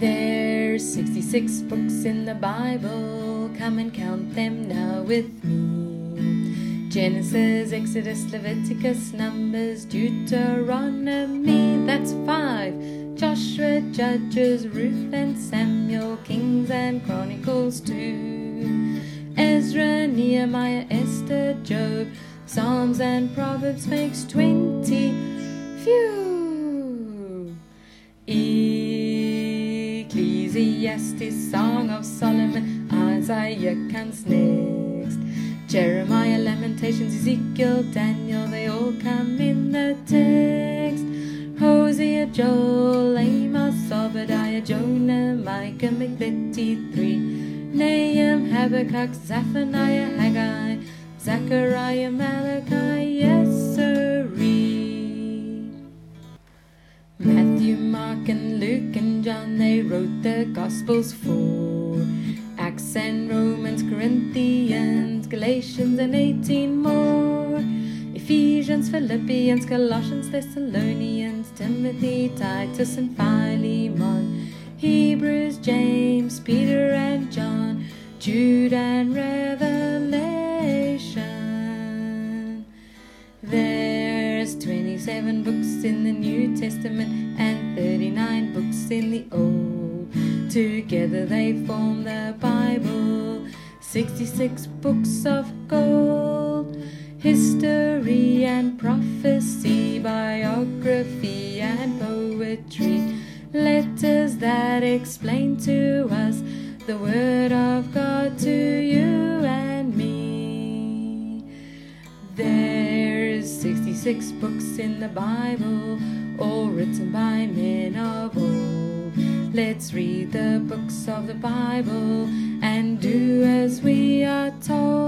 There's 66 books in the Bible, come and count them now with me. Genesis, Exodus, Leviticus, Numbers, Deuteronomy, that's five. Joshua, Judges, Ruth and Samuel, Kings and Chronicles too. Ezra, Nehemiah, Esther, Job, Psalms and Proverbs makes twenty. Phew! Ecclesiastes, Song of Solomon, Isaiah comes next. Jeremiah, Lamentations, Ezekiel, Daniel, they all come in the text. Hosea, Joel, Amos, Obadiah, Jonah, Micah, make 3, Nahum, Habakkuk, Zephaniah, Haggai, Zechariah, Malachi, wrote the Gospels for. Acts and Romans, Corinthians, Galatians, and 18 more. Ephesians, Philippians, Colossians, Thessalonians, Timothy, Titus, and Philemon. Hebrews, James, Peter, and John, Jude, and Revelation. There's 27 books in the New Testament and 39 in the Old. Together they form the Bible, 66 books of gold. History and prophecy, biography and poetry, letters that explain to us the Word of God to you and me. There's 66 books in the Bible, all written by men of old. Let's read the books of the Bible and do as we are told.